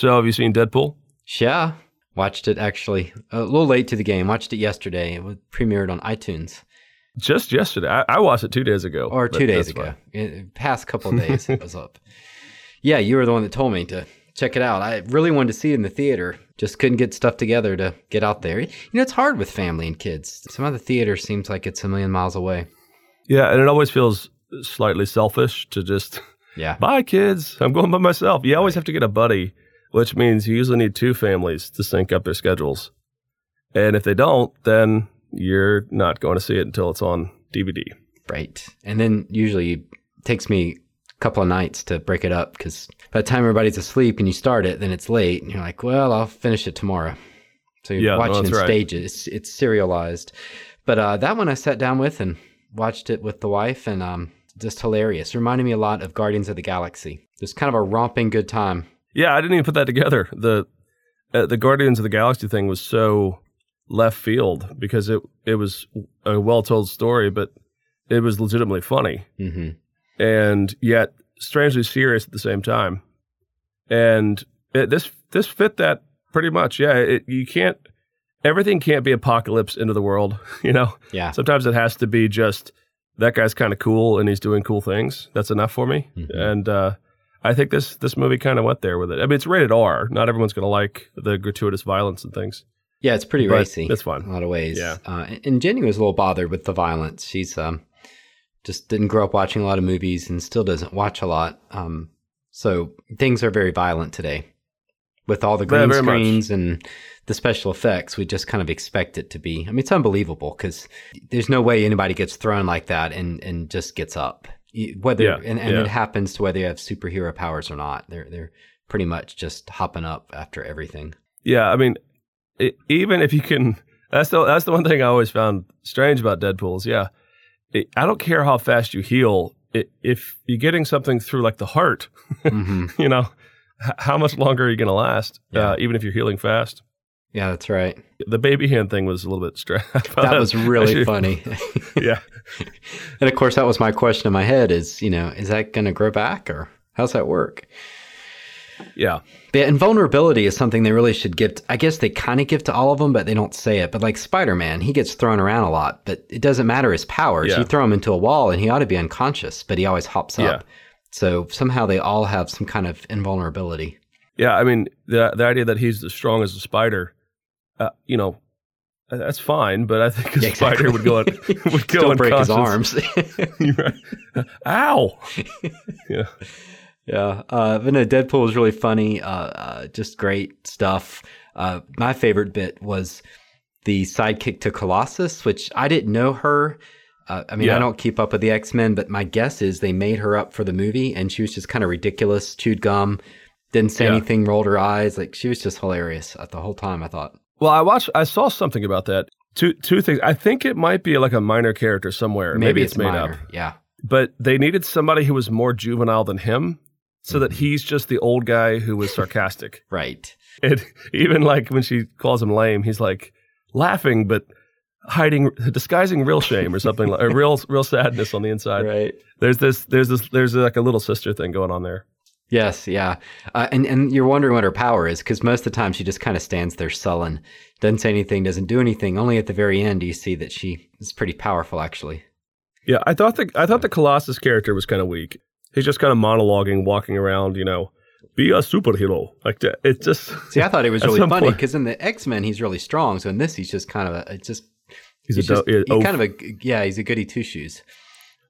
So, have you seen Deadpool? Yeah, watched it actually a little late to the game. Watched it yesterday. It was premiered on iTunes. Just yesterday. I, I watched it two days ago. or two days ago. past couple of days, it was up. Yeah, you were the one that told me to check it out. I really wanted to see it in the theater. Just couldn't get stuff together to get out there. You know, it's hard with family and kids. Some of the theater seems like it's a million miles away. Yeah, and it always feels slightly selfish to just Yeah. bye kids. I'm going by myself. You always have to get a buddy, which means you usually need two families to sync up their schedules. And if they don't, then you're not going to see it until it's on DVD. Right. And then usually it takes me a couple of nights to break it up because by the time everybody's asleep and you start it, then it's late. And you're like, well, I'll finish it tomorrow. So you're Yeah, no, in right. stages. It's, it's serialized. But uh, that one I sat down with and watched it with the wife and um, just hilarious. Reminded me a lot of Guardians of the Galaxy. Just kind of a romping good time. Yeah, I didn't even put that together. The uh, the Guardians of the Galaxy thing was so left field because it it was a well told story, but it was legitimately funny hmm and yet strangely serious at the same time. And it, this this fit that pretty much. Yeah, it, you can't everything can't be apocalypse into the world. You know, Yeah. sometimes it has to be just that guy's kind of cool and he's doing cool things. That's enough for me. Mhm. And uh, I think this this movie kind of went there with it. I mean, it's rated R. Not everyone's going to like the gratuitous violence and things. Yeah, it's pretty racy. it's fine. a lot of ways. Yeah. Uh, and- Jenny was a little bothered with the violence. She's um, just didn't grow up watching a lot of movies and still doesn't watch a lot. Um, so things are very violent today. With all the Yeah, green much. screens and the special effects, we just kind of expect it to be. I mean, it's unbelievable because there's no way anybody gets thrown like that and, and just gets up. Whether Yeah, and, and yeah. it happens to whether you have superhero powers or not. They're they're pretty much just hopping up after everything. Yeah, I mean, it, even if you can, that's the that's the one thing I always found strange about Deadpool is yeah, it, I don't care how fast you heal. It, if you're getting something through like the heart, hmm you know, h- how much longer are you going to last? Yeah. Uh, even if you're healing fast. Yeah, that's right. The baby hand thing was a little bit strange. That was really funny. yeah, and of course, that was my question in my head: is you know, is that going to grow back, or how's that work? yeah, But invulnerability is something they really should give. To, I guess they kind of give to all of them, but they don't say it. But like Spider Man, he gets thrown around a lot, but it doesn't matter his powers. Yeah. You throw him into a wall, and he ought to be unconscious, but he always hops up. Yeah. So somehow they all have some kind of invulnerability. yeah. I mean, the the idea that he's as strong as a spider, uh, you know, that's fine. But I think a Yeah, spider would go would go Still break his arms. Ow. yeah. Yeah, uh, but no, Deadpool was really funny. Uh, uh, just great stuff. Uh, my favorite bit was the sidekick to Colossus, which I didn't know her. Uh, I mean, I don't keep up with the X Men, but my guess is they made her up for the movie, and she was just kind of ridiculous, chewed gum, didn't say Yeah. anything, rolled her eyes. Like she was just hilarious the whole time. I thought. Well, I watched. I saw something about that. Two two things. I think it might be like a minor character somewhere. Maybe, it's, made minor. up. Yeah, But they needed somebody who was more juvenile than him, so that mm-hmm. he's just the old guy who was sarcastic. right. And even like when she calls him lame, he's like laughing but hiding, disguising real shame or something, like, or real real sadness on the inside. Right. There's this. There's this. There's like a little sister thing going on there. Yes, yeah, uh, and and you're wondering what her power is because most of the time she just kind of stands there sullen, doesn't say anything, doesn't do anything. Only at the very end do you see that she is pretty powerful, actually. Yeah, I thought the I thought the Colossus character was kind of weak. He's just kind of monologuing, walking around, you know, be a superhero. Like that. It just See, I thought it was really funny because in the X Men he's really strong, so in this he's just kind of a it's just he's, he's, a just do- he's kind of a yeah he's a goody two shoes.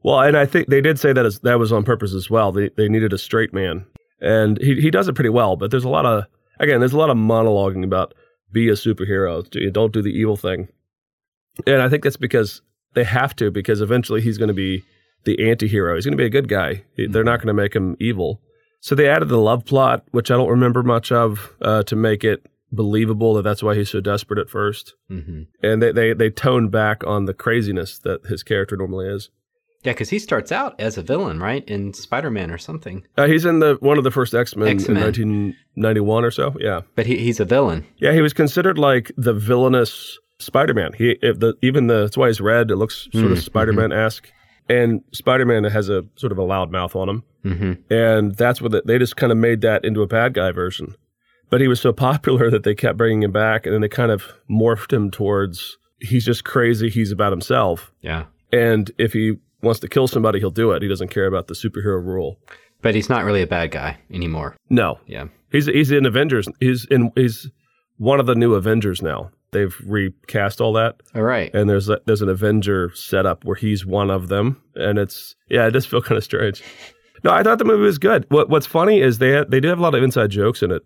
Well, and I think they did say that as, that was on purpose as well. They they needed a straight man, and he he does it pretty well. But there's a lot of again, there's a lot of monologuing about be a superhero, do- don't do the evil thing, and I think that's because they have to because eventually he's going to be the anti-hero. He's going to be a good guy. He- They're not going to make him evil. So they added the love plot, which I don't remember much of, uh, to make it believable that that's why he's so desperate at first. hmm And they, they, they toned back on the craziness that his character normally is. Yeah, because he starts out as a villain, right, in Spider Man or something, Uh, he's in the one of the first X Men in X-Men. 1991 or so. Yeah, but he, he's a villain. yeah. He was considered like the villainous Spider Man. He if the even the that's why he's red. It looks sort of Mm, Spider Man esque. And Spider Man has a sort of a loud mouth on him, hmm and that's what the, they just kind of made that into a bad guy version. but he was so popular that they kept bringing him back, and then they kind of morphed him towards he's just crazy. He's about himself, Yeah. and if he wants to kill somebody, he'll do it. He doesn't care about the superhero rule. But he's not really a bad guy anymore. No, Yeah. he's he's in Avengers. He's in he's one of the new Avengers now. They've recast all that, All right. and there's a, there's an Avenger setup where he's one of them, and it's yeah, it does feel kind of strange. No, I thought the movie was good. What What's funny is they they do have a lot of inside jokes in it.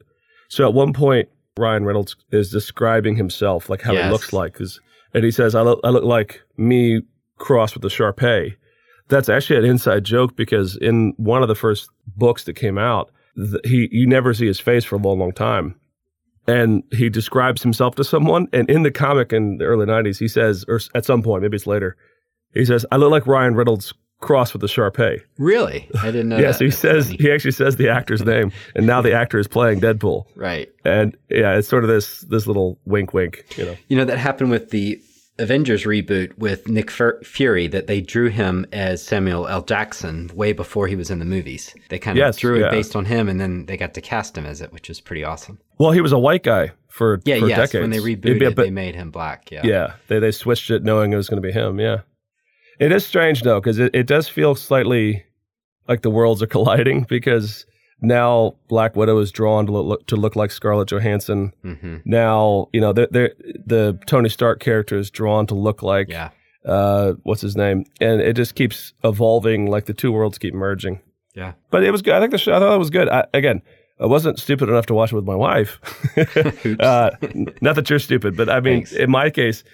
So at one point, Ryan Reynolds is describing himself, like how Yes. he looks like, 'cause- and he says, "I look I look like me crossed with a Sharpei." That's actually an inside joke because in one of the first books that came out, th- he you never see his face for a long, long time and he describes himself to someone. And in the comic in the early '90s, he says, or at some point, maybe it's later, he says, "I look like Ryan Reynolds crossed with the Sharpei." Really? I didn't know. Yeah, that. so he That's says funny. he actually says the actor's name, and now the actor is playing Deadpool. Right. And yeah, it's sort of this this little wink, wink. You know, You know that happened with the Avengers reboot with Nick Fury that they drew him as Samuel L. Jackson way before he was in the movies. They kind of Yes, drew it based on him, and then they got to cast him as it, which was pretty awesome. well, he was a white guy for Yeah, for yes. decades. When they rebooted, be a it, bit- they made him black. Yeah. Yeah, they they switched it knowing it was going to be him. Yeah, it is strange though because it, it does feel slightly like the worlds are colliding because now Black Widow is drawn to look to look like Scarlett Johansson. hmm Now you know they're, they're, the Tony Stark character is drawn to look like Yeah. uh, what's his name, and it just keeps evolving. Like the two worlds keep merging. Yeah. But it was good. I think the show. I thought it was good. I, again, I wasn't stupid enough to watch it with my wife. uh, not that you're stupid, but I mean, Thanks. in my case,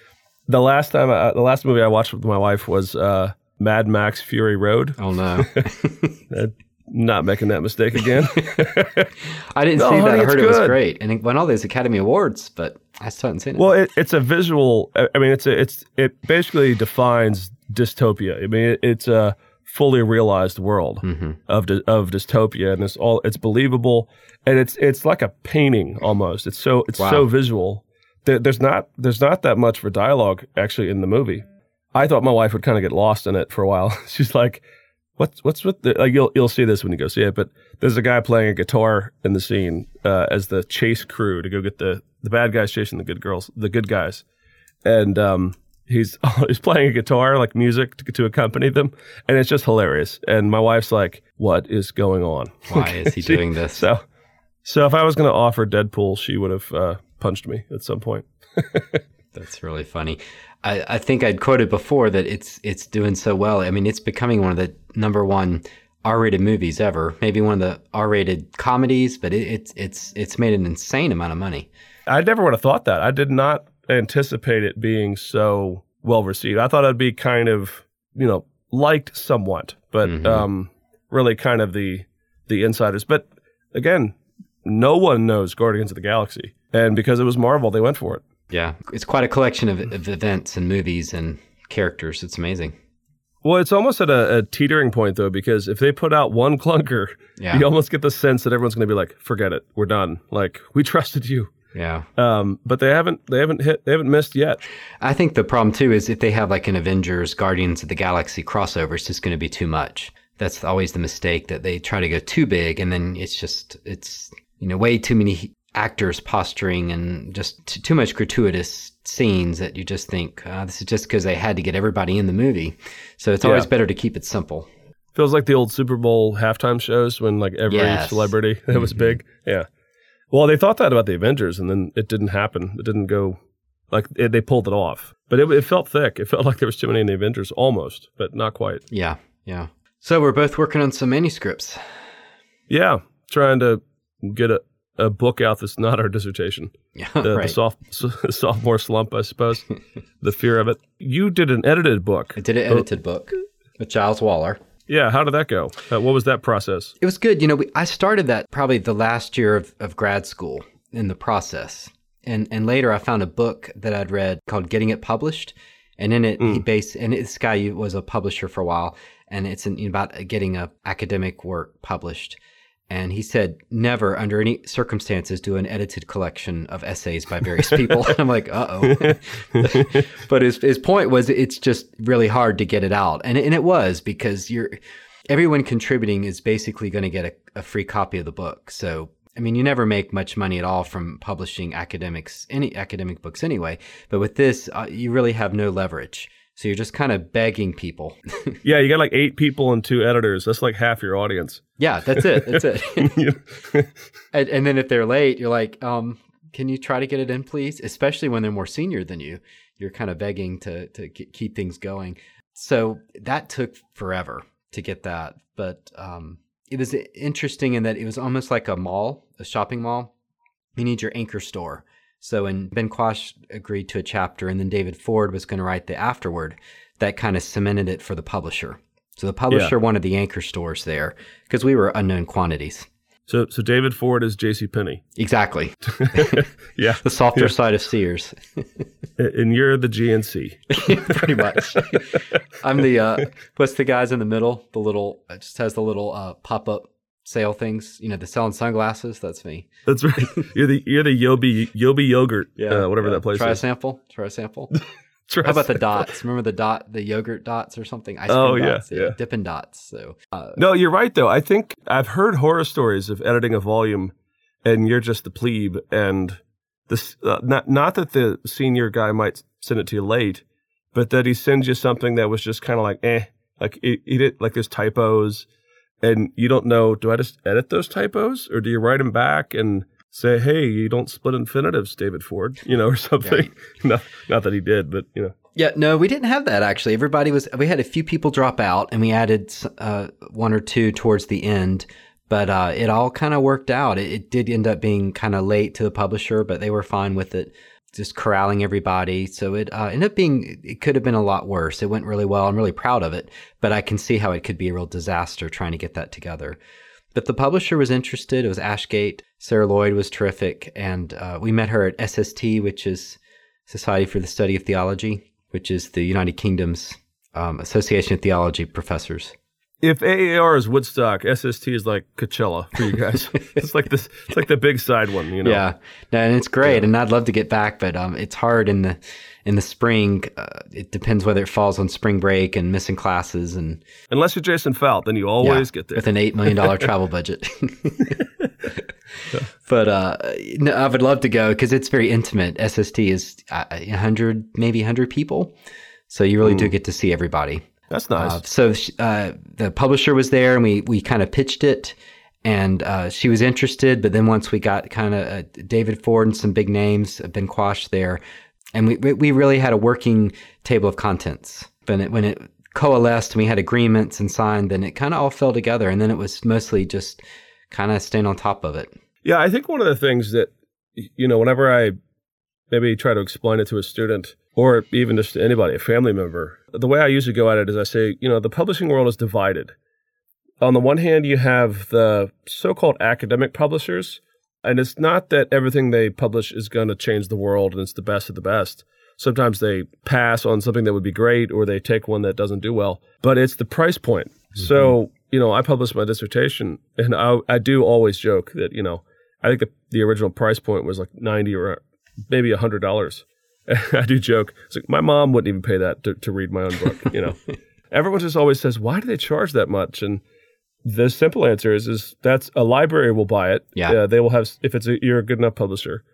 the last time, I, the last movie I watched with my wife was uh, Mad Max Fury Road. Oh no. Not making that mistake again. I didn't No, see that. I heard it was great, and it won all those Academy Awards, but I still haven't seen it. well, it, it's a visual. I mean, it's a, it's it basically defines dystopia. I mean, it, it's a fully realized world. hmm of dy- of dystopia, and it's all it's believable, and it's it's like a painting almost. It's so it's Wow. so visual. There, there's not there's not that much for dialogue actually in the movie. I thought my wife would kind of get lost in it for a while. She's like, "What's what's with the?" Like you'll you'll see this when you go see it. But there's a guy playing a guitar in the scene uh, as the chase crew to go get the the bad guys chasing the good girls, the good guys, and um, he's he's playing a guitar like music to, to accompany them, and it's just hilarious. And my wife's like, "What is going on? Why is he She- doing this? So, so if I was going to offer Deadpool, she would have uh, punched me at some point. That's really funny. I, I think I'd quoted before that it's it's doing so well. I mean, it's becoming one of the number one R-rated movies ever. Maybe one of the R-rated comedies, but it, it's it's it's made an insane amount of money. I never would have thought that. I did not anticipate it being so well received. I thought it'd be kind of, you know, liked somewhat, but Mhm. um, really kind of the the insiders. But again, no one knows Guardians of the Galaxy, and because it was Marvel, they went for it. Yeah, it's quite a collection of, of events and movies and characters. It's amazing. Well, it's almost at a, a teetering point though, because if they put out one clunker, Yeah, you almost get the sense that everyone's going to be like, "Forget it, we're done." Like we trusted you, yeah. um, but they haven't. They haven't hit. They haven't missed yet. I think the problem too is if they have like an Avengers Guardians of the Galaxy crossover, it's just going to be too much. That's always the mistake that they try to go too big, and then it's just it's you know way too many actors posturing and just t- too much gratuitous scenes that you just think uh, this is just because they had to get everybody in the movie. So it's always Yeah. better to keep it simple. Feels like the old Super Bowl halftime shows when like every Yes. celebrity that was Mhm. big. Yeah. Well, they thought that about the Avengers, and then it didn't happen. It didn't go like it, they pulled it off, but it, it felt thick. It felt like there was too many in the Avengers, almost, but not quite. Yeah, yeah. So we're both working on some manuscripts. Yeah, trying to get a, a book out that's not our dissertation. Yeah, The, the soft, sophomore slump, I suppose. the fear of it. You did an edited book. I did an edited book with Giles Waller. Yeah, how did that go? Uh, what was that process? It was good. You know, we, I started that probably the last year of, of grad school in the process. And, and later I found a book that I'd read called Getting It Published. And in it, he based, and this guy was a publisher for a while, and it's in, about getting a academic work published. And he said, never under any circumstances do an edited collection of essays by various people. and I'm like, uh oh. but his, his point was it's just really hard to get it out. And, and it was because you're, everyone contributing is basically going to get a, a free copy of the book. So I mean, you never make much money at all from publishing academics, any academic books anyway. But with this, uh, you really have no leverage. So you're just kind of begging people. yeah, you got like eight people and two editors. That's like half your audience. Yeah, that's it. That's it. and, and, then if they're late, you're like, um, can you try to get it in, please? Especially when they're more senior than you. You're kind of begging to to keep things going. So that took forever to get that, but um, it was interesting in that it was almost like a mall, a shopping mall. You need your anchor store. So when Ben Quash agreed to a chapter and then David Ford was going to write the afterword, that kind of cemented it for the publisher. So the publisher yeah. wanted the anchor stores there because we were unknown quantities. So, so David Ford is J.C. Penney. Exactly. yeah, the softer yeah. side of Sears. and you're the GNC. Pretty much. I'm the uh, what's the guys in the middle? The little it just has the little uh, pop up sale things. You know, the selling sunglasses. That's me. That's right. You're the you're the Yobi Yobi yogurt. Yeah, uh, whatever yeah. that place. Is. Try is. a sample. Try a sample. How about the dots? Remember the dot, the yogurt dots or something? Ice cream oh dots, yeah, yeah, Dippin' Dots. So uh, no, you're right though. I think I've heard horror stories of editing a volume, and you're just the plebe, and this uh, not not that the senior guy might send it to you late, but that he sends you something that was just kind of like eh, like eat it like there's typos, and you don't know. Do I just edit those typos, or do you write them back and say, "Hey, you don't split infinitives, David Ford," you know, or something. not, not that he did, but you know. Yeah, no, we didn't have that actually. Everybody was. We had a few people drop out, and we added uh, one or two towards the end. But uh, it all kind of worked out. It, it, did end up being kind of late to the publisher, but they were fine with it, just corralling everybody. So it uh, ended up being. It could have been a lot worse. It went really well. I'm really proud of it, but I can see how it could be a real disaster trying to get that together. But the publisher was interested. It was Ashgate. Sarah Lloyd was terrific. And uh, we met her at SST, which is Society for the Study of Theology, which is the United Kingdom's um, Association of Theology Professors. If AAR is Woodstock, SST is like Coachella for you guys. it's like this. It's like the big side one, you know. Yeah, and it's great, yeah. and I'd love to get back, but um, it's hard in the in the spring. Uh, it depends whether it falls on spring break and missing classes, and unless you're Jason Felt, then you always yeah, get there with an eight million dollar travel budget. but uh, no, I would love to go because it's very intimate. SST is uh, hundred, maybe hundred people, so you really mm. do get to see everybody. That's nice. Uh, so uh, the publisher was there, and we we kind of pitched it, and uh, she was interested. But then once we got kind of uh, David Ford and some big names, Ben Quash there, and we we really had a working table of contents. But it, when it coalesced and we had agreements and signed, then it kind of all fell together. And then it was mostly just kind of staying on top of it. Yeah, I think one of the things that you know, whenever I maybe try to explain it to a student or even just to anybody, a family member, the way I usually go at it is I say, you know, the publishing world is divided. On the one hand, you have the so called academic publishers, and it's not that everything they publish is going to change the world and it's the best of the best. Sometimes they pass on something that would be great or they take one that doesn't do well, but it's the price point. Mm-hmm. So, you know, I published my dissertation and I, I do always joke that, you know, I think the, the original price point was like 90 or maybe a $100. I do joke. It's like my mom wouldn't even pay that to, to read my own book. You know, everyone just always says, "Why do they charge that much?" And the simple answer is, is that's a library will buy it. Yeah, uh, they will have if it's a, you're a good enough publisher.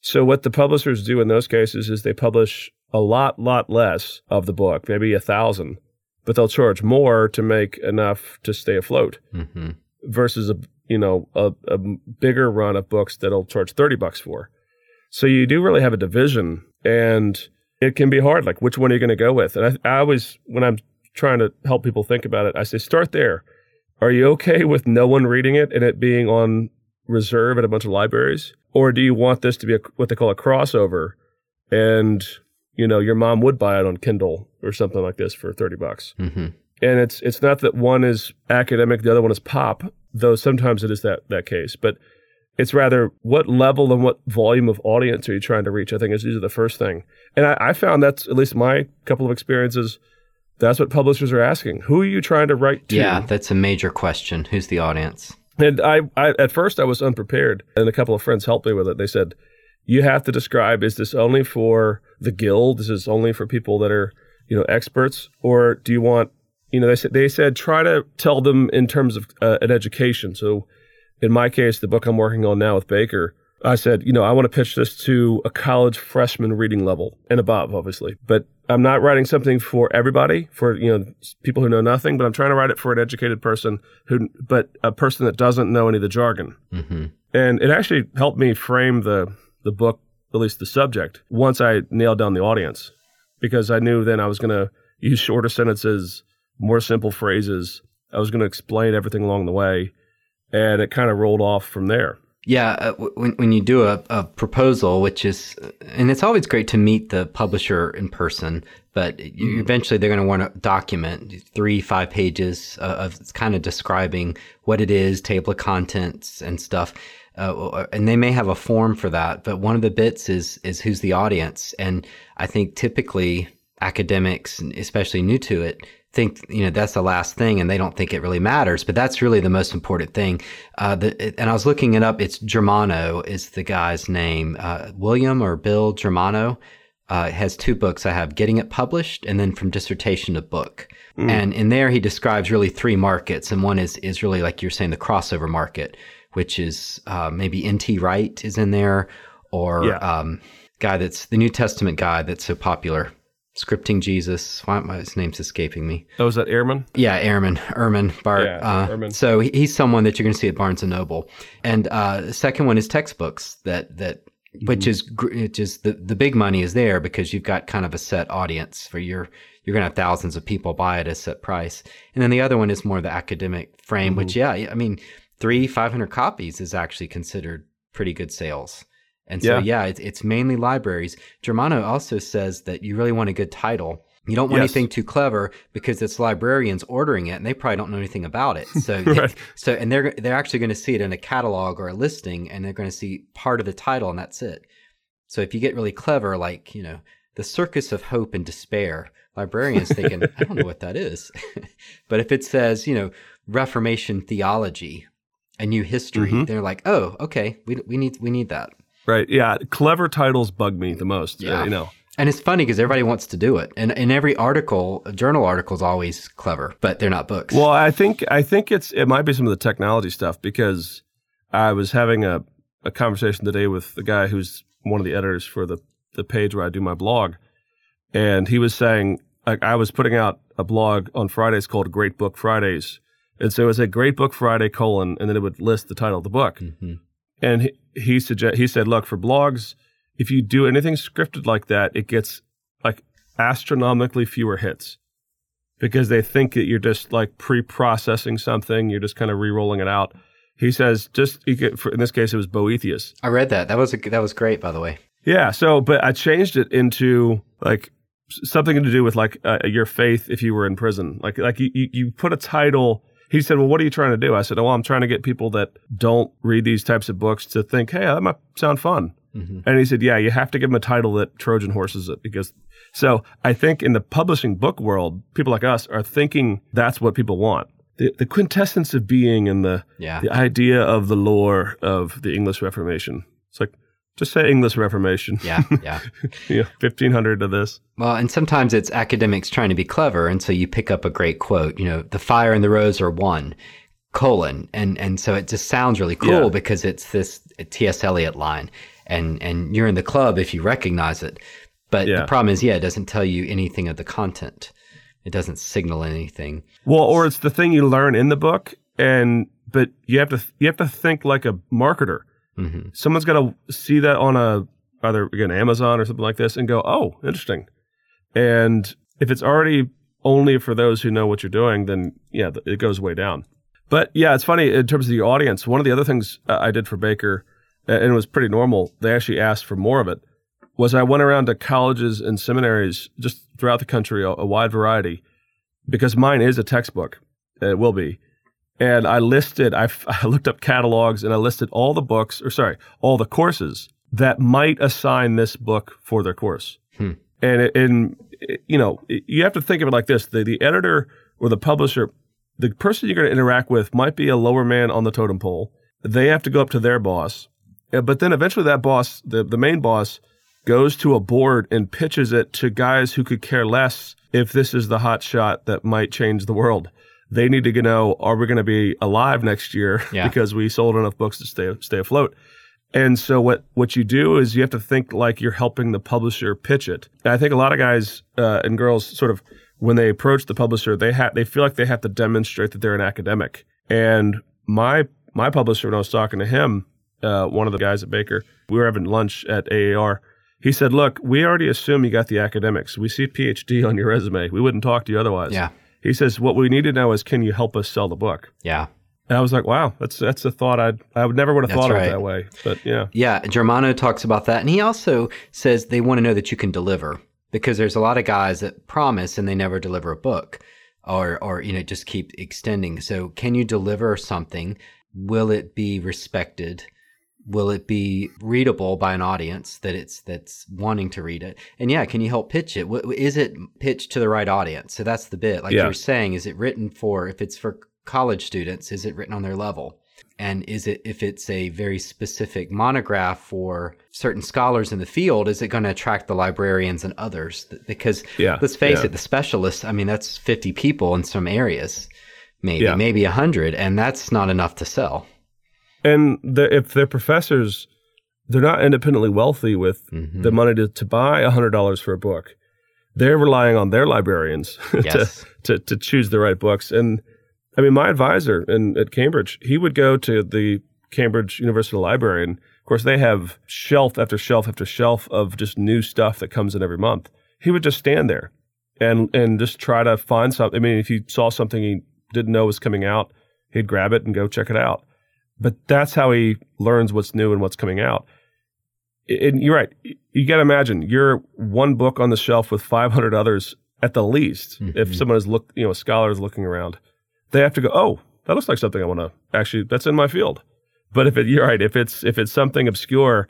So what the publishers do in those cases is they publish a lot, lot less of the book, maybe a thousand, but they'll charge more to make enough to stay afloat. Mm-hmm. Versus a you know a, a bigger run of books that'll charge thirty bucks for. So you do really have a division and it can be hard. Like, which one are you going to go with? And I, I always, when I'm trying to help people think about it, I say, start there. Are you okay with no one reading it and it being on reserve at a bunch of libraries? Or do you want this to be a, what they call a crossover? And, you know, your mom would buy it on Kindle or something like this for 30 bucks. Mm-hmm. And it's, it's not that one is academic, the other one is pop, though sometimes it is that, that case. But it's rather what level and what volume of audience are you trying to reach? I think is usually the first thing. And I, I found that's at least my couple of experiences. That's what publishers are asking. Who are you trying to write to? Yeah, that's a major question. Who's the audience? And I, I at first I was unprepared, and a couple of friends helped me with it. They said, "You have to describe: is this only for the guild? Is this only for people that are you know experts, or do you want you know they said they said try to tell them in terms of uh, an education. So in my case, the book I'm working on now with Baker, I said, you know, I want to pitch this to a college freshman reading level and above, obviously. But I'm not writing something for everybody, for you know, people who know nothing. But I'm trying to write it for an educated person who, but a person that doesn't know any of the jargon. Mm-hmm. And it actually helped me frame the the book, at least the subject, once I nailed down the audience, because I knew then I was going to use shorter sentences, more simple phrases. I was going to explain everything along the way, and it kind of rolled off from there. Yeah, uh, when when you do a, a proposal, which is, and it's always great to meet the publisher in person, but you, eventually they're going to want to document three, five pages of, of kind of describing what it is, table of contents and stuff. Uh, and they may have a form for that, but one of the bits is is who's the audience, and I think typically academics, especially new to it, think you know that's the last thing and they don't think it really matters but that's really the most important thing. Uh, the, and i was looking it up. It's germano is the guy's name. Uh, william or bill germano uh, has two books. I have getting it published and then from dissertation to book. Mm. and in there he describes really three markets and one is is really like you're saying the crossover market which is uh, maybe nt wright is in there or yeah. um, guy that's the new testament guy that's so popular scripting Jesus. Why his name's escaping me? Oh, is that Ehrman? Yeah, Ehrman, Ehrman Bart. Yeah, uh, Ehrman. So he's someone that you're going to see at Barnes and Noble. And uh, the second one is textbooks that that which mm-hmm. is which is the the big money is there because you've got kind of a set audience for your you're going to have thousands of people buy it at a set price. And then the other one is more the academic frame, mm-hmm. which yeah, I mean, three five hundred copies is actually considered pretty good sales. And so, yeah, yeah it's, it's, mainly libraries. Germano also says that you really want a good title. You don't want yes. anything too clever because it's librarians ordering it and they probably don't know anything about it. So, right. so and they're they're actually going to see it in a catalog or a listing, and they're going to see part of the title, and that's it. So if you get really clever, like you know, the Circus of Hope and Despair, librarians thinking, I don't know what that is, but if it says you know Reformation theology, a new history, mm-hmm. they're like, oh, okay, we we need we need that. Right. Yeah. Clever titles bug me the most. Uh, yeah. Uh, you know. And it's funny because everybody wants to do it, and in every article, a journal article is always clever, but they're not books. Well, I think I think it's it might be some of the technology stuff because I was having a, a conversation today with the guy who's one of the editors for the the page where I do my blog, and he was saying like I was putting out a blog on Fridays called Great Book Fridays, and so it was a Great Book Friday colon, and then it would list the title of the book. Mm-hmm. And he he, suggest, he said, look, for blogs, if you do anything scripted like that, it gets like astronomically fewer hits because they think that you're just like pre-processing something, you're just kind of re-rolling it out. He says, just for, in this case, it was Boethius. I read that. That was a, that was great, by the way. Yeah. So, but I changed it into like something to do with like uh, your faith if you were in prison. Like like you you put a title he said, Well, what are you trying to do? I said, Oh, well, I'm trying to get people that don't read these types of books to think, Hey, that might sound fun. Mm-hmm. And he said, Yeah, you have to give them a title that Trojan horses it because. So I think in the publishing book world, people like us are thinking that's what people want. The, the quintessence of being and the yeah. the idea of the lore of the English Reformation. It's like, just say English Reformation. Yeah, yeah. yeah, 1500 of this. Well, and sometimes it's academics trying to be clever. And so you pick up a great quote, you know, the fire and the rose are one, colon. And, and so it just sounds really cool yeah. because it's this T.S. Eliot line. And, and you're in the club if you recognize it. But yeah. the problem is, yeah, it doesn't tell you anything of the content. It doesn't signal anything. Well, or it's the thing you learn in the book, and but you have to you have to think like a marketer Mm-hmm. Someone's got to see that on a either again Amazon or something like this and go, oh, interesting. And if it's already only for those who know what you're doing, then yeah, it goes way down. But yeah, it's funny in terms of the audience. One of the other things I did for Baker, and it was pretty normal. They actually asked for more of it. Was I went around to colleges and seminaries just throughout the country, a, a wide variety, because mine is a textbook. It will be and I listed, I, I looked up catalogs and I listed all the books, or sorry, all the courses that might assign this book for their course. Hmm. And, and you know, you have to think of it like this: the, the editor or the publisher, the person you're going to interact with might be a lower man on the totem pole. They have to go up to their boss, but then eventually that boss, the, the main boss, goes to a board and pitches it to guys who could care less if this is the hot shot that might change the world they need to know are we going to be alive next year Yeah. because we sold enough books to stay stay afloat. And so what what you do is you have to think like you're helping the publisher pitch it. And I think a lot of guys uh, and girls sort of when they approach the publisher, they have they feel like they have to demonstrate that they're an academic. And my my publisher, when I was talking to him, uh, one of the guys at Baker, we were having lunch at AAR. He said, "Look, we already assume you got the academics. We see PhD on your resume. We wouldn't talk to you otherwise." Yeah. He says, "What we need to know is, can you help us sell the book?" Yeah. And I was like, "Wow, that's that's a thought I'd I would never would have That's thought of it that way." But yeah, Yeah, Germano talks about that. And he also says they want to know that you can deliver because there's a lot of guys that promise and they never deliver a book or, or you know, just keep extending. So, can you deliver something? Will it be respected? Will it be readable by an audience that it's that's wanting to read it? And yeah, can you help pitch it? Wh- it pitched to the right audience? So that's the bit. Like Yeah. you're saying, is it written for if it's for college students? Is it written on their level? And is it if it's a very specific monograph for certain scholars in the field, is it going to attract the librarians and others? Because Yeah, let's face yeah. it, the specialists, I mean, that's 50 people in some areas, maybe, Yeah. maybe 100, and that's not enough to sell. And the, if they're professors, they're not independently wealthy with Mhm. the money to, to buy hundred dollars for a book. They're relying on their librarians Yes. to, to to choose the right books. And I mean, my advisor in at Cambridge, he would go to the Cambridge University Library, and of course, they have shelf after shelf after shelf of just new stuff that comes in every month. He would just stand there and and just try to find something. I mean, if he saw something he didn't know was coming out, he'd grab it and go check it out. But that's how he learns what's new and what's coming out. And you're right. You got to imagine you're one book on the shelf with 500 others at the least. If Mhm. someone is look, you know, a scholar is looking around, they have to go. Oh, that looks like something I want to actually. That's in my field. But if it, you're right. If it's if it's something obscure,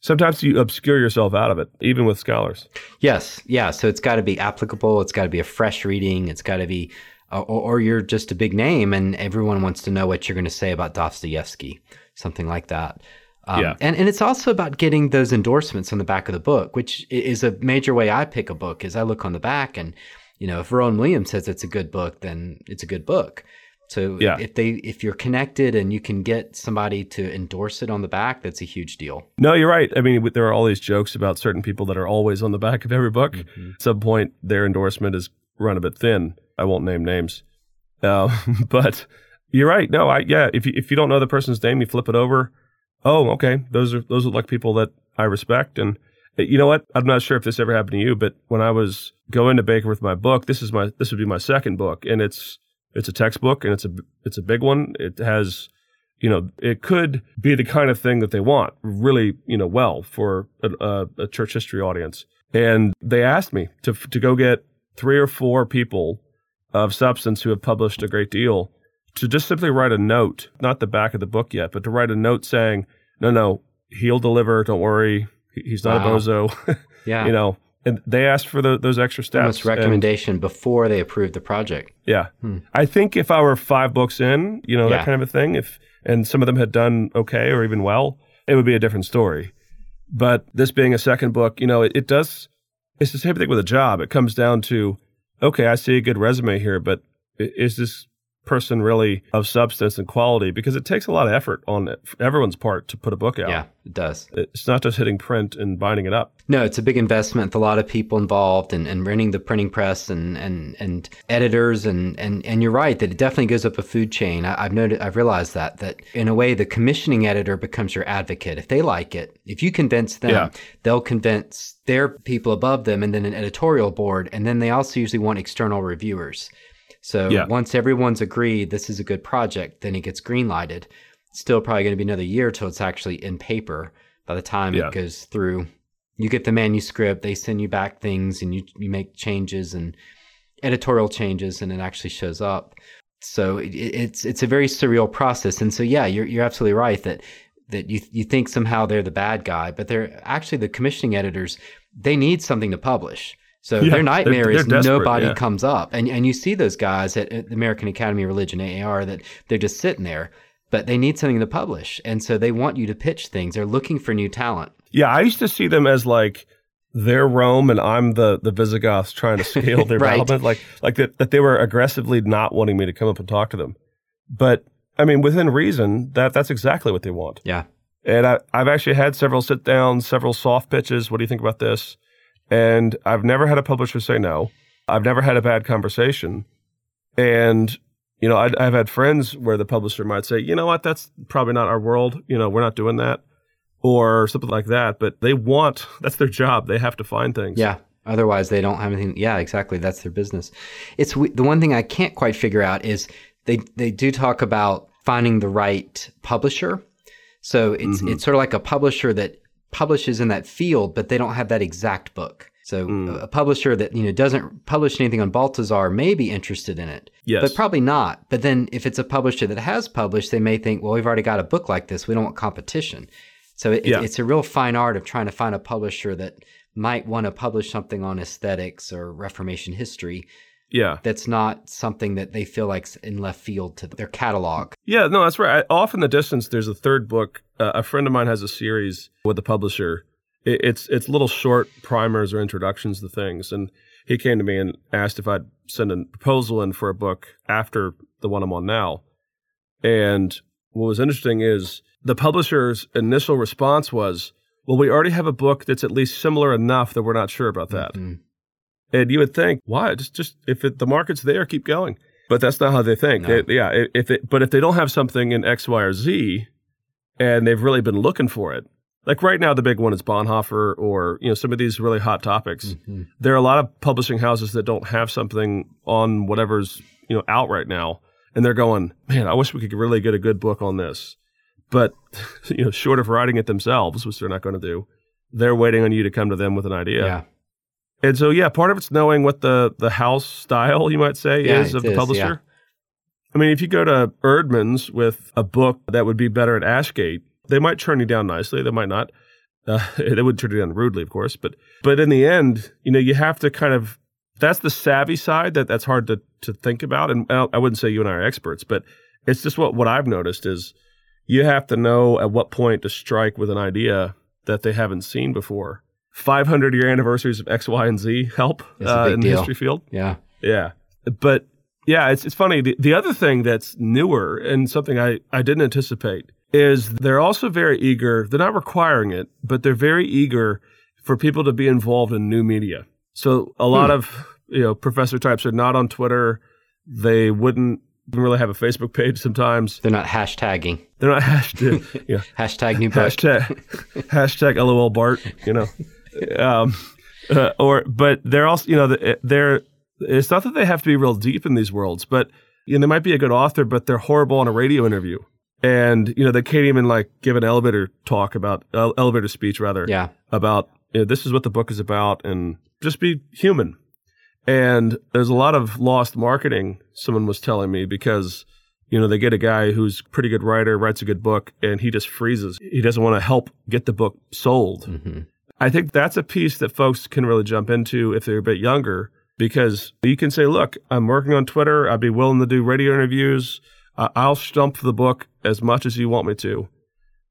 sometimes you obscure yourself out of it, even with scholars. Yes, yeah. So it's got to be applicable. It's got to be a fresh reading. It's got to be, or, or you're just a big name, and everyone wants to know what you're going to say about Dostoevsky, something like that. Um, Yeah. and, and it's also about getting those endorsements on the back of the book, which is a major way I pick a book. Is I look on the back, and you know, if Rowan Williams says it's a good book, then it's a good book. So Yeah. if they if you're connected and you can get somebody to endorse it on the back, that's a huge deal. No, you're right. I mean, there are all these jokes about certain people that are always on the back of every book. At some point, their endorsement is run a bit thin. I won't name names, uh, but you're right. No, I yeah. If you, if you don't know the person's name, you flip it over. Oh, okay. Those are those are like people that I respect. And uh, you know what? I'm not sure if this ever happened to you, but when I was going to Baker with my book, this is my this would be my second book, and it's it's a textbook, and it's a it's a big one. It has you know, it could be the kind of thing that they want really, you know, well for a, a, a church history audience. And they asked me to to go get three or four people of substance who have published a great deal to just simply write a note, not the back of the book yet, but to write a note saying, "No, no, he'll deliver. Don't worry. He's not Wow. a bozo." Yeah, you know, and they asked for the, those extra steps. almost And- recommendation before they approved the project. yeah. Hmm. I think if I were five books in, you know, Yeah. that kind of a thing, if and some of them had done okay or even well, it would be a different story. But this being a second book, you know, it, it does it's the same thing with a job. It comes down to, okay, I see a good resume here, but is this person really of substance and quality? Because it takes a lot of effort on everyone's part to put a book out. Yeah, it does. It's not just hitting print and binding it up. No, it's a big investment. with A lot of people involved and, and running the printing press and, and, and editors and, and, and you're right that it definitely goes up a food chain. I, I've noted, I've realized that that in a way the commissioning editor becomes your advocate. If they like it, if you convince them, Yeah. they'll convince their people above them and then an editorial board, and then they also usually want external reviewers. So Yeah. once everyone's agreed this is a good project, then it gets green lighted. Still probably going to be another year till it's actually in paper. By the time Yeah. it goes through, you get the manuscript, they send you back things, and you you make changes and editorial changes, and it actually shows up. So it, it's it's a very surreal process. And so yeah, you're you're absolutely right that that you you think somehow they're the bad guy, but they're actually the commissioning editors. They need something to publish. So Yeah, their nightmare they're- is they're desperate, nobody yeah. comes up, and and you see those guys at, at the American Academy of Religion (AAR) that they're just sitting there, but they need something to publish, and so they want you to pitch things. They're looking for new talent. Yeah, I used to see them as like they're Rome and I'm the the Visigoths trying to scale their Right. development. Like like that, that they were aggressively not wanting me to come up and talk to them. But I mean, within reason, that that's exactly what they want. Yeah. And I, I've actually had several sit downs, several soft pitches. What do you think about this? And I've never had a publisher say no. I've never had a bad conversation. And, you know, I, I've had friends where the publisher might say, you know what, that's probably not our world. You know, we're not doing that or something like that. But they want, that's their job. They have to find things. Yeah. Otherwise, they don't have anything. Yeah, exactly. That's their business. It's the one thing I can't quite figure out is they they do talk about finding the right publisher. So it's mm-hmm. it's sort of like a publisher that publishes in that field, but they don't have that exact book. So hmm. a, a publisher that you know doesn't publish anything on Balthasar may be interested in it, Yes. but probably not. But then if it's a publisher that has published, they may think, well, we've already got a book like this. We don't want competition. So it, Yeah. it's a real fine art of trying to find a publisher that might want to publish something on aesthetics or Reformation history yeah. that's not something that they feel like's in left field to their catalog. Yeah, no, that's right. I, off in the distance, there's a third book. Uh, a friend of mine has a series with the publisher. It, it's it's little short primers or introductions to things, and he came to me and asked if I'd send a proposal in for a book after the one I'm on now. And what was interesting is the publisher's initial response was, "Well, we already have a book that's at least similar enough that we're not sure about that." Mhm. And you would think, why? Just, just if it, the market's there, keep going. But that's not how they think. No. They- yeah, if it, but if they don't have something in X, Y, or Z, and they've really been looking for it, like right now, the big one is Bonhoeffer, or you know some of these really hot topics. Mhm. There are a lot of publishing houses that don't have something on whatever's you know out right now, and they're going, man, I wish we could really get a good book on this. But you know, short of writing it themselves, which they're not going to do, they're waiting on you to come to them with an idea. Yeah. And so, yeah, part of it's knowing what the the house style, you might say, Yeah, is of the is, publisher. yeah. I mean, if you go to Eerdmans with a book that would be better at Ashgate, they might turn you down nicely. They might not. Uh, they would turn you down rudely, of course. But but in the end, you know, you have to kind of. That's the savvy side that that's hard to to think about. And I I wouldn't say you and I are experts, but it's just what what I've noticed is you have to know at what point to strike with an idea that they haven't seen before. 500 year anniversaries of X, Y, and Z help uh, in deal. the history field. Yeah. Yeah. But yeah, it's, it's funny. The, the other thing that's newer and something I, I didn't anticipate is they're also very eager. They're not requiring it, but they're very eager for people to be involved in new media. So a lot of, you know, professor types are not on Twitter. They wouldn't really have a Facebook page sometimes. They're not hashtagging. They're not hashtag, yeah, Hashtag new hashtag hashtag lol bart you know um uh, or but they're also you know they're it's not that they have to be real deep in these worlds but you know they might be a good author but they're horrible on a radio interview and you know they can't even like give an elevator talk about uh, elevator speech rather Yeah. about you know, this is what the book is about and just be human. And there's a lot of lost marketing, someone was telling me, because, you know, they get a guy who's a pretty good writer, writes a good book, and he just freezes. He doesn't want to help get the book sold. hmm I think that's a piece that folks can really jump into if they're a bit younger, because you can say, look, I'm working on Twitter. I'd be willing to do radio interviews. Uh, I'll stump the book as much as you want me to.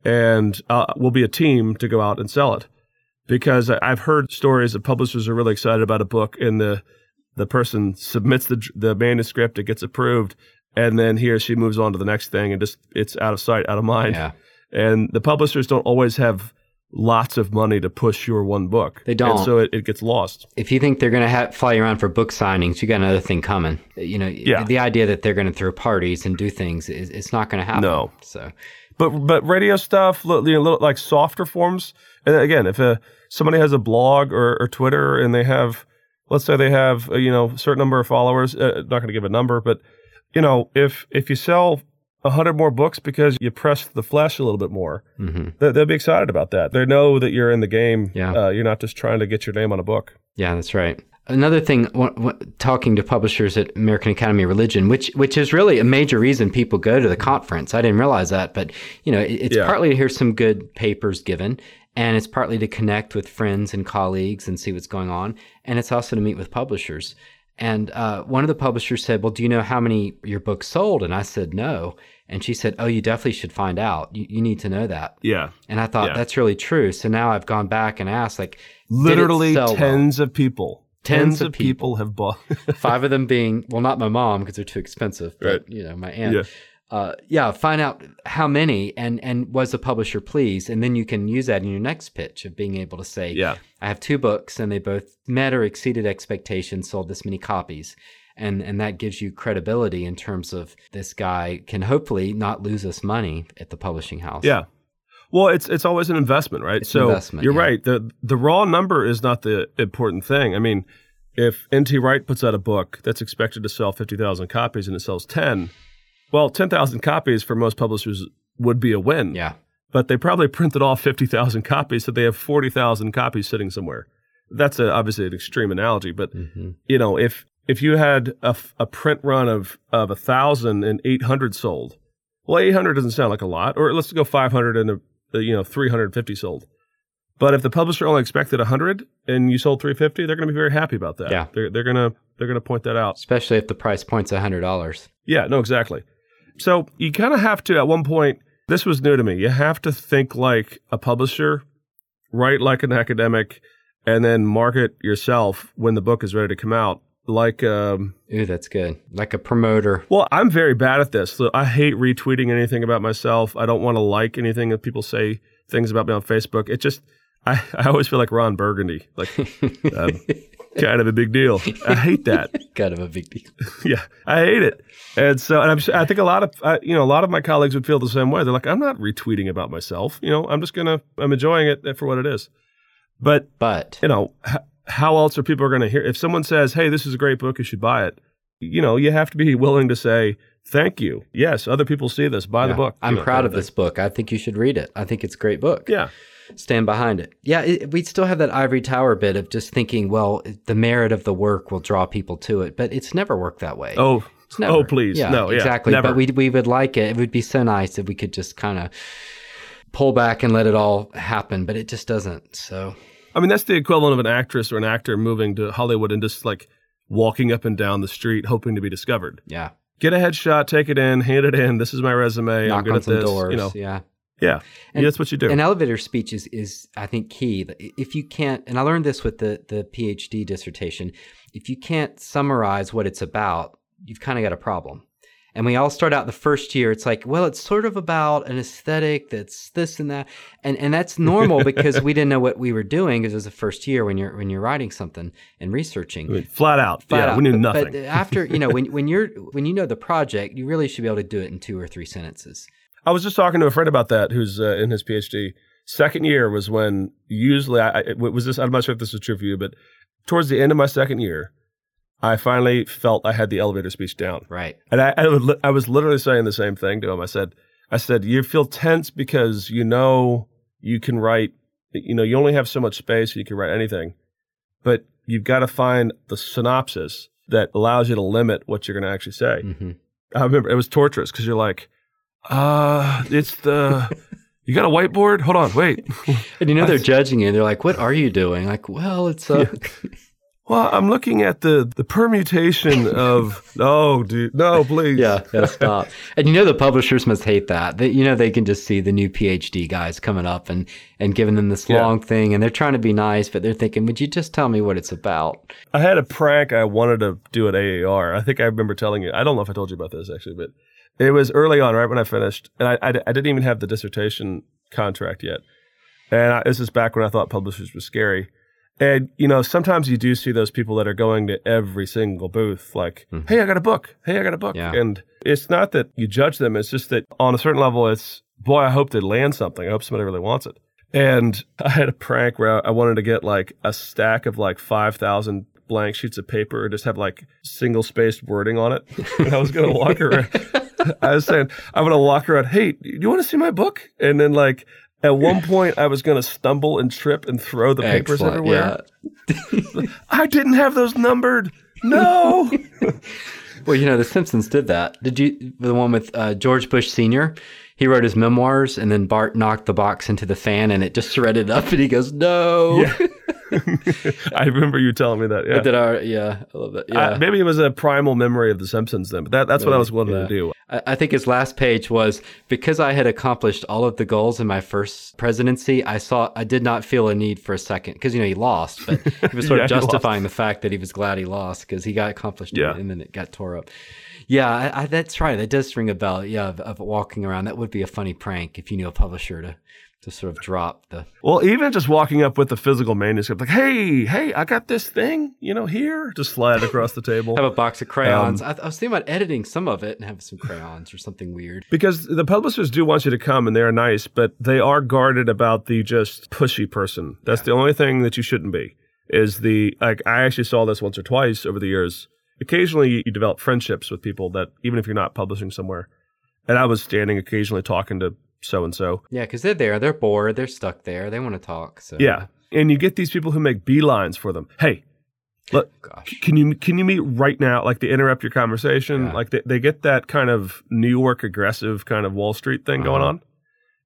And uh, we'll be a team to go out and sell it. Because I've heard stories that publishers are really excited about a book and the, the person submits the, the manuscript, it gets approved, and then he or she moves on to the next thing and just it's out of sight, out of mind. Yeah. And the publishers don't always have lots of money to push your one book. They don't. And so it, it gets lost. If you think they're going to ha- fly you around for book signings, you got another thing coming. You know, Yeah. the idea that they're going to throw parties and do things is it's not going to happen. No. So But but radio stuff, you know, little, like softer forms. And again, if a, somebody has a blog or, or Twitter and they have, let's say they have you know a certain number of followers, uh, not going to give a number, but you know, if if you sell a hundred more books because you press the flesh a little bit more, mhm. they, they'll be excited about that. They know that you're in the game. Yeah. Uh, you're not just trying to get your name on a book. Yeah, that's right. Another thing, wh- wh- talking to publishers at American Academy of Religion, which which is really a major reason people go to the conference. I didn't realize that, but you know, it, it's Yeah. partly to hear some good papers given, and it's partly to connect with friends and colleagues and see what's going on, and it's also to meet with publishers. And uh, one of the publishers said, Well, do you know how many your book sold? And I said, No. And she said, Oh, you definitely should find out. You, you need to know that. Yeah. And I thought, Yeah. That's really true. So now I've gone back and asked, like, Literally sell well? tens of people. Tens Tens of of people have bought. five of them being, well, not my mom because they're too expensive, but, Right. you know, my aunt. yeah. Uh, yeah, find out how many and and was the publisher pleased, and then you can use that in your next pitch of being able to say, Yeah. I have two books and they both met or exceeded expectations, sold this many copies. And, and that gives you credibility in terms of this guy can hopefully not lose us money at the publishing house. Yeah. Well, it's it's always an investment, right? It's so investment, you're yeah. right. The the raw number is not the important thing. I mean, if NT Wright puts out a book that's expected to sell 50,000 copies and it sells 10, well, 10,000 copies for most publishers would be a win. Yeah. But they probably printed off 50,000 copies so they have 40,000 copies sitting somewhere. That's a, obviously an extreme analogy, but hmm you know, if if you had a, f- a print run of of a thousand and eight hundred sold, well, eight hundred doesn't sound like a lot, or let's go five hundred and a, you know three hundred fifty sold. But if the publisher only expected hundred and you sold three fifty, they're going to be very happy about that. Yeah. they're they're gonna they're gonna point that out. Especially if the price point's $100. Yeah, no, exactly. So you kind of have to at one point. This was new to me. You have to think like a publisher, write like an academic, and then market yourself when the book is ready to come out. Like, um, Ooh, that's good. Like a promoter. well, I'm very bad at this. I hate retweeting anything about myself. I don't want to like anything that people say things about me on Facebook. It just, I, I always feel like Ron Burgundy, like um, kind of a big deal. I hate that. kind of a big deal. yeah, I hate it. And so, and I'm, I think a lot of, uh, you know, a lot of my colleagues would feel the same way. They're like, I'm not retweeting about myself. You know, I'm just gonna, I'm enjoying it for what it is. But But you know, h- how else are people going to hear? If someone says, "Hey, this is a great book, you should buy it," you know, you have to be willing to say, "Thank you." Yes, other people see this. Buy the book. I'm know, proud kind of this book. I think you should read it. I think it's a great book. Yeah, stand behind it. Yeah, it, we still have that ivory tower bit of just thinking, well, the merit of the work will draw people to it, but it's never worked that way. Oh, never. oh, please, yeah, no, yeah, exactly. never. But we we would like it. It would be so nice if we could just kind of pull back and let it all happen, but it just doesn't. So I mean, that's the equivalent of an actress or an actor moving to Hollywood and just like walking up and down the street hoping to be discovered. yeah, Get a headshot, take it in, hand it in. This is my resume. I'm knock good on at some this. doors. You know, yeah. Yeah, And- that's what you do. An elevator speech is, is I think key. If you can't, and I learned this with the the PhD dissertation, if you can't summarize what it's about, you've kind of got a problem. And we all start out the first year. It's like, well, it's sort of about an aesthetic that's this and that, and and that's normal because we didn't know what we were doing because it was the first year when you're when you're writing something and researching. I mean, flat out. Flat yeah, out. we knew But- nothing. But after you know when when you're when you know the project, you really should be able to do it in two or three sentences. I was just talking to a friend about that who's uh, in his PhD. Second year was when usually I, was this. I'm not sure if this is true for you, but towards the end of my second year, I finally felt I had the elevator speech down, Right. and I I, would, I was literally saying the same thing to him. I said, I said, you feel tense because you know you can write. You know, you only have so much space, you can write anything, but you've got to find the synopsis that allows you to limit what you're going to actually say. hmm I remember it was torturous because you're like, uh, it's the, you got a whiteboard? Hold on, wait. And you know they're judging you. They're like, "What are you doing?" Like, well, it's uh, Well, I'm looking at the the permutation of. Oh, dude, no, please. yeah, gotta stop. And you know the publishers must hate that. They, you know they can just see the new PhD guys coming up and and giving them this Yeah. long thing, and they're trying to be nice, but they're thinking, "Would you just tell me what it's about?" I had a prank I wanted to do at AAR. I think I remember telling you. I don't know if I told you about this actually, but it was early on, right when I finished, and I I, I didn't even have the dissertation contract yet. And I, this is back when I thought publishers were scary. And you know, sometimes you do see those people that are going to every single booth, like, Mhm. "Hey, I got a book. Hey, I got a book." Yeah. And it's not that you judge them; it's just that on a certain level, it's boy, I hope they land something. I hope somebody really wants it. And I had a prank where I wanted to get like a stack of like five thousand blank sheets of paper and just have like single spaced wording on it. And I was gonna walk around. I was saying I'm gonna walk around. Hey, do you want to see my book? And then like. At one point, I was going to stumble and trip and throw the papers Excellent, everywhere. Yeah. I didn't have those numbered. No. Well, you know the Simpsons did that. Did you the one with uh, George Bush Senior? He wrote his memoirs, and then Bart knocked the box into the fan, and it just shredded up. And he goes, "No." Yeah. I remember you telling me that. Yeah. Our, uh, yeah, I love that. Yeah. I- maybe it was a primal memory of The Simpsons then, but that, that's what I was wanting Yeah. to do. I I think his last page was because I had accomplished all of the goals in my first presidency. I saw I did not feel a need for a second because you know he lost, but he was sort Yeah, of justifying the fact that he was glad he lost because he got accomplished Yeah. and then it got tore up. Yeah, I, I, that's right. That does ring a bell. Yeah, of, of walking around. That would be a funny prank if you knew a publisher to to sort of drop the. Well, even just walking up with the physical manuscript, like, hey, hey, I got this thing, you know, here, just slide it across the table. Have a box of crayons. Um, I, I was thinking about editing some of it and have some crayons or something weird. Because the publishers do want you to come and they're nice, but they are guarded about the just pushy person. That's the only thing that you shouldn't be. Is the like I actually saw this once or twice over the years. Occasionally you develop friendships with people that even if you're not publishing somewhere. And I was standing occasionally talking to so and so. Yeah, because they're there. They're bored. They're stuck there. They want to talk. So Yeah. And you get these people who make beelines for them. Hey, look, Gosh. can you can you meet right now? Like they interrupt your conversation. Yeah. Like they, they get that kind of New York aggressive kind of Wall Street thing going Uh-huh. on,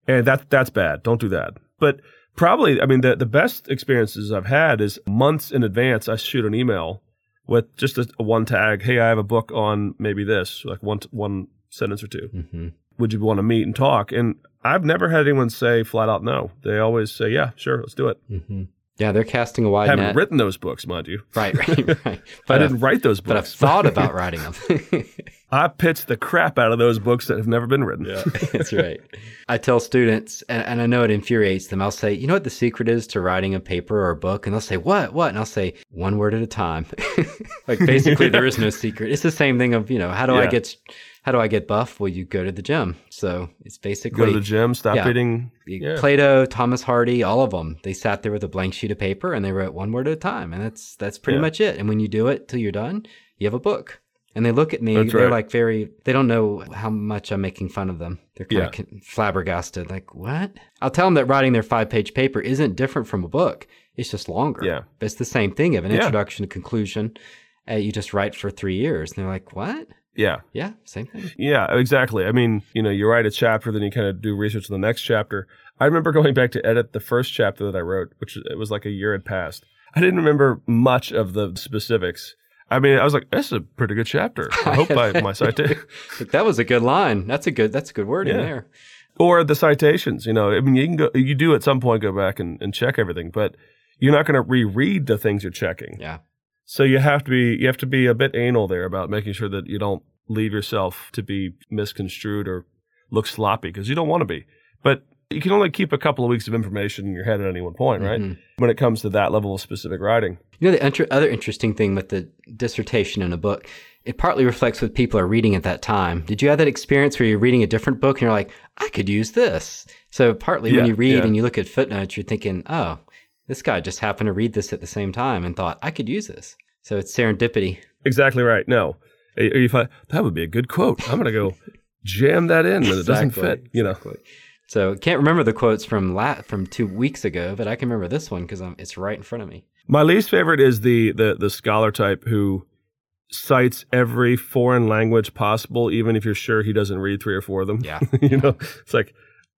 and that that's bad. Don't do that. But probably, I mean, the the best experiences I've had is months in advance. I shoot an email with just a, a one tag. Hey, I have a book on maybe this, like one one sentence or two. hmm Would you want to meet and talk? And I've never had anyone say flat out no. They always say, yeah, sure, let's do it. hmm Yeah, they're casting a wide I haven't net. written those books, mind you. Right, right, right. But I didn't write those books. but I've thought about writing them. I pitched the crap out of those books that have never been written. Yeah. That's right. I tell students, and, and I know it infuriates them. I'll say, you know what the secret is to writing a paper or a book? And they'll say, what? What? And I'll say, one word at a time. like basically, there is no secret. It's the same thing of, you know, how do I Yeah. get, how do I get buff? Well, you go to the gym. So it's basically Go to the gym, stop Yeah. eating. Yeah. Plato, Thomas Hardy, all of them. They sat there with a blank sheet of paper and they wrote one word at a time, and that's that's pretty Yeah. much it. And when you do it till you're done, you have a book. And they look at me. That's they're right. like very. They don't know how much I'm making fun of them. They're kind of flabbergasted. Like what? I'll tell them that writing their five page paper isn't different from a book. It's just longer. Yeah. But it's the same thing of an introduction to conclusion. Uh, you just write for three years. And they're like, what? Yeah. Yeah, same thing. Yeah, exactly. I mean, you know, you write a chapter, then you kind of do research on the next chapter. I remember going back to edit the first chapter that I wrote, which it was like a year had passed. I didn't remember much of the specifics. I mean, I was like, "That's a pretty good chapter." I hope by my citation that was a good line. That's a good. That's a good word in there. or the citations. You know, I mean, you can go, you do at some point go back and, and check everything, but you're not going to reread the things you're checking. Yeah. So you have to be you have to be a bit anal there about making sure that you don't leave yourself to be misconstrued or look sloppy because you don't want to be. But you can only keep a couple of weeks of information in your head at any one point, right? Mhm. When it comes to that level of specific writing. You know, the other interesting thing with the dissertation in a book, it partly reflects what people are reading at that time. Did you have that experience where you're reading a different book and you're like, I could use this? So, partly when you read yeah. and you look at footnotes, you're thinking, oh, this guy just happened to read this at the same time and thought, I could use this. So, it's serendipity. Exactly right. No. Or you find that would be a good quote. I'm going to go jam that in, but it doesn't fit. You know. exactly. So, can't remember the quotes from la- from two weeks ago, but I can remember this one because it's right in front of me. My least favorite is the the the scholar type who cites every foreign language possible, even if you're sure he doesn't read three or four of them. Yeah. you know, it's like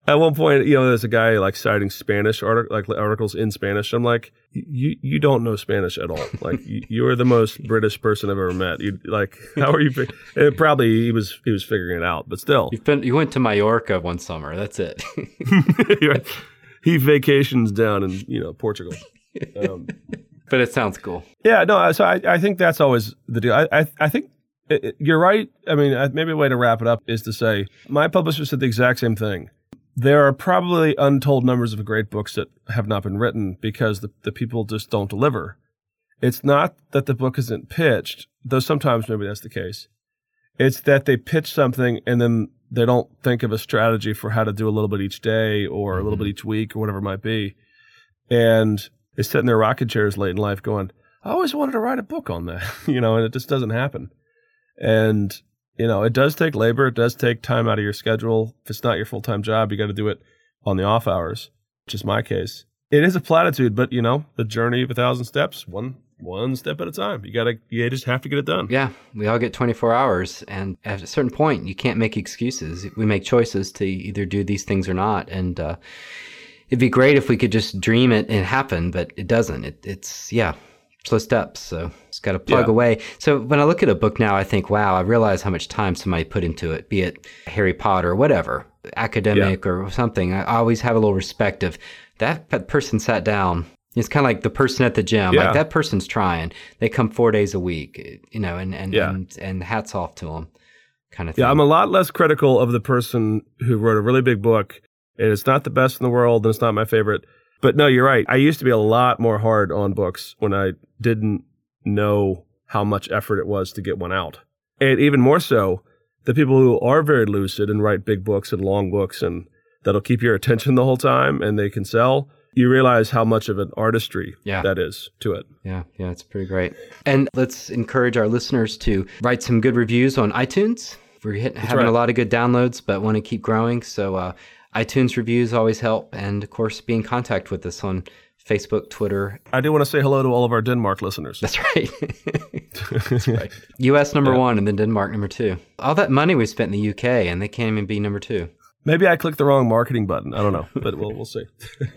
at one point, you know, there's a guy like citing Spanish artic- like articles in Spanish. I'm like, you you don't know Spanish at all. Like you, you are the most British person I've ever met. You like, how are you? and probably he was he was figuring it out, but still, You've been, you went to Mallorca one summer. That's it. he vacations down in you know Portugal. Um, but it sounds cool. Yeah, no. So I, I think that's always the deal. I, I, I think it, it- you're right. I mean, maybe a way to wrap it up is to say my publisher said the exact same thing. There are probably untold numbers of great books that have not been written because the, the people just don't deliver. It's not that the book isn't pitched, though sometimes maybe that's the case. It's that they pitch something and then they don't think of a strategy for how to do a little bit each day or a little bit mm-hmm. each week or whatever it might be. And they sit in their rocking chairs late in life going, I always wanted to write a book on that, you know, and it just doesn't happen. And, you know, it does take labor. It does take time out of your schedule. If it's not your full time job, you got to do it on the off hours, which is my case. It is a platitude, but, you know, the journey of a thousand steps, one one step at a time. You got to, you just have to get it done. Yeah, we all get 24 hours, and at a certain point, you can't make excuses. We make choices to either do these things or not, and uh, it'd be great if we could just dream it and happen, but it doesn't. It, it's yeah, slow steps. So it's got to plug Yeah. away. So when I look at a book now, I think, wow, I realize how much time somebody put into it, be it Harry Potter, whatever, academic or something. I always have a little respect of that, person sat down. It's kind of like the person at the gym. Yeah. Like that person's trying. They come four days a week, you know, and and Yeah. and, and hats off to them, kind of thing. Yeah, I'm a lot less critical of the person who wrote a really big book. And it's not the best in the world, and it's not my favorite. But no, you're right. I used to be a lot more hard on books when I didn't know how much effort it was to get one out. And even more so, the people who are very lucid and write big books and long books and that'll keep your attention the whole time and they can sell, you realize how much of an artistry Yeah. that is to it. Yeah, yeah, it's pretty great. And let's encourage our listeners to write some good reviews on iTunes. We're hit, having right. a lot of good downloads, but want to keep growing. So uh, iTunes reviews always help, and of course, be in contact with us on Facebook, Twitter. I do want to say hello to all of our Denmark listeners. That's right. That's right. U.S. number Yeah. one, and then Denmark number two. All that money we spent in the U.K. and they can't even be number two. Maybe I clicked the wrong marketing button. I don't know, but we'll, we'll see.